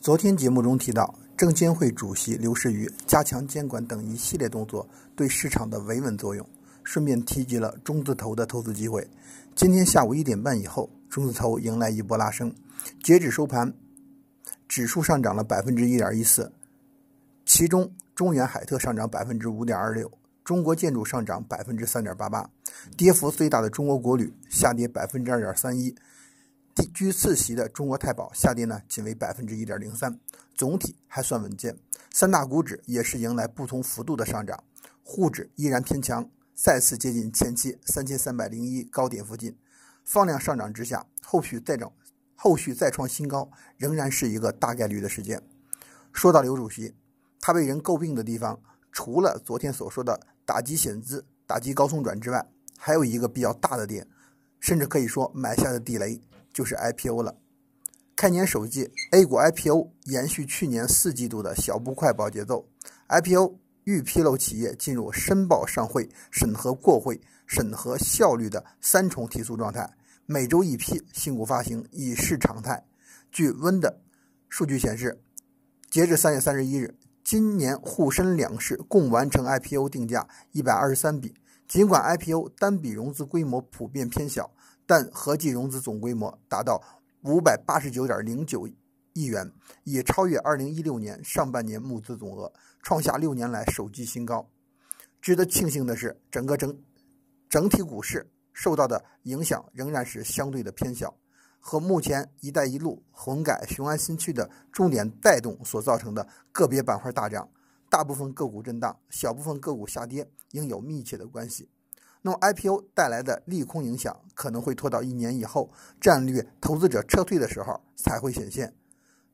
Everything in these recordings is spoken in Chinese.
昨天节目中提到，证监会主席刘士余加强监管等一系列动作对市场的维稳作用，顺便提及了中字头的投资机会。今天下午一点半以后，中字头迎来一波拉升，截止收盘，指数上涨了百分之一点一四，其中中原海特上涨百分之五点二六，中国建筑上涨百分之三点八八，跌幅最大的中国国旅下跌百分之二点三一。居次席的中国太保下跌呢，仅为百分之一点零三，总体还算稳健。三大股指也是迎来不同幅度的上涨，沪指依然偏强，再次接近前期三千三百零一高点附近。放量上涨之下，后续再涨，后续再创新高，仍然是一个大概率的事件。说到刘主席，他被人诟病的地方，除了昨天所说的打击险资、打击高送转之外，还有一个比较大的点，甚至可以说埋下的地雷。就是 IPO 了。开年首季，A 股 IPO 延续去年四季度的小步快跑节奏。IPO 预披露企业进入申报上会、审核过会、审核效率的三重提速状态，每周一批新股发行已是常态。据 Wind 数据显示，截至三月三十一日，今年沪深两市共完成 IPO 定价一百二十三笔。尽管 IPO 单笔融资规模普遍偏小。但合计融资总规模达到五百八十九点零九亿元，已超越二零一六年上半年募资总额，创下六年来首季新高。值得庆幸的是，整个整整体股市受到的影响仍然是相对的偏小，和目前“一带一路”、混改、雄安新区的重点带动所造成的个别板块大涨，大部分个股震荡，小部分个股下跌，应有密切的关系。那么 IPO 带来的利空影响可能会拖到一年以后，战略投资者撤退的时候才会显现。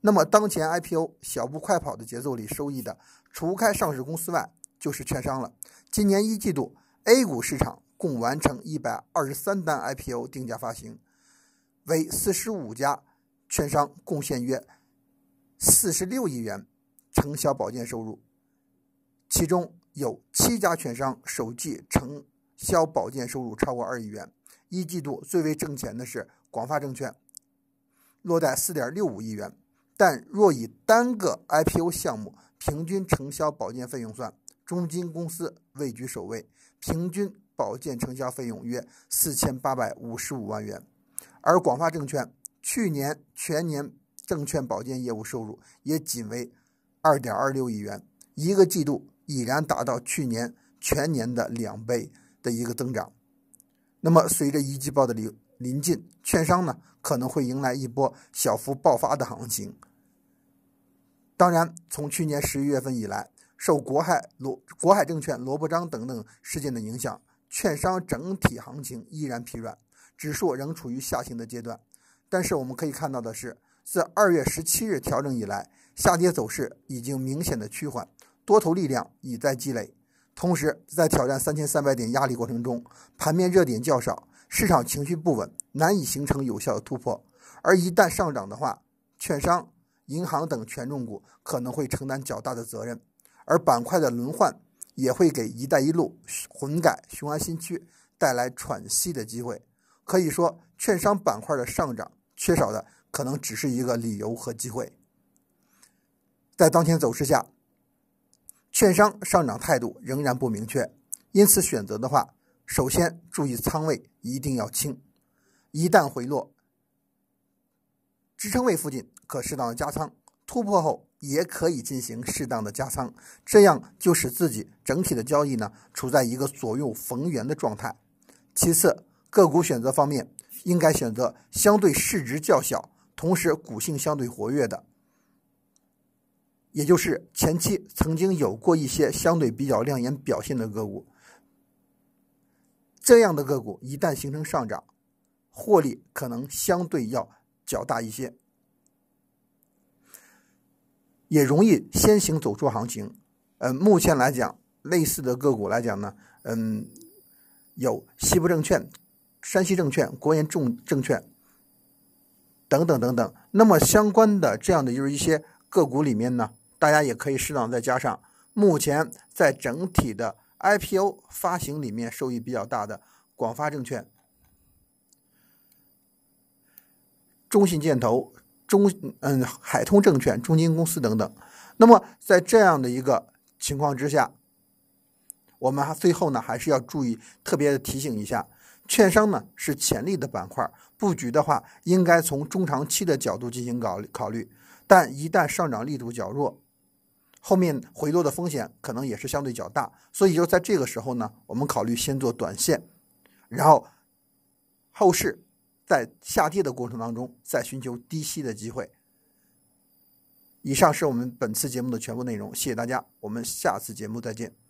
那么当前 IPO 小步快跑的节奏里收益的，除开上市公司外，就是券商了。今年一季度 A 股市场共完成一百二十三单 IPO 定价发行，为四十五家券商贡献约四十六亿元承销保荐收入，其中有七家券商首季承销保荐收入超过二亿元，一季度最为挣钱的是广发证券，落在四点六五亿元。但若以单个 IPO 项目平均承销保荐费用算，中金公司位居首位，平均保荐承销费用约四千八百五十五万元。而广发证券去年全年证券保荐业务收入也仅为二点二六亿元，一个季度已然达到去年全年的两倍。的一个增长，那么随着一季报的临临近，券商呢可能会迎来一波小幅爆发的行情。当然，从去年十一月份以来，受国海罗国海证券罗伯章等等事件的影响，券商整体行情依然疲软，指数仍处于下行的阶段。但是我们可以看到的是，自二月十七日调整以来，下跌走势已经明显的趋缓，多头力量已在积累。同时，在挑战三千三百点压力过程中，盘面热点较少，市场情绪不稳，难以形成有效的突破。而一旦上涨的话，券商、银行等权重股可能会承担较大的责任，而板块的轮换也会给“一带一路”、混改、雄安新区带来喘息的机会。可以说，券商板块的上涨缺少的可能只是一个理由和机会。在当前走势下。券商上涨态度仍然不明确，因此选择的话，首先注意仓位一定要轻。一旦回落，支撑位附近可适当的加仓，突破后也可以进行适当的加仓，这样就使自己整体的交易呢处在一个左右逢源的状态。其次，个股选择方面，应该选择相对市值较小，同时股性相对活跃的。也就是前期曾经有过一些相对比较亮眼表现的个股，这样的个股一旦形成上涨，获利可能相对要较大一些，也容易先行走出行情。嗯，目前来讲，类似的个股来讲呢，嗯，有西部证券、山西证券、国研重证券等等等等。那么相关的这样的就是一些个股里面呢。大家也可以适当再加上，目前在整体的 IPO 发行里面受益比较大的广发证券、中信建投、中嗯海通证券、中金公司等等。那么在这样的一个情况之下，我们还最后呢还是要注意特别的提醒一下，券商呢是潜力的板块，布局的话应该从中长期的角度进行考考虑。但一旦上涨力度较弱，后面回落的风险可能也是相对较大，所以就在这个时候呢，我们考虑先做短线，然后后市在下跌的过程当中再寻求低吸的机会。以上是我们本次节目的全部内容，谢谢大家，我们下次节目再见。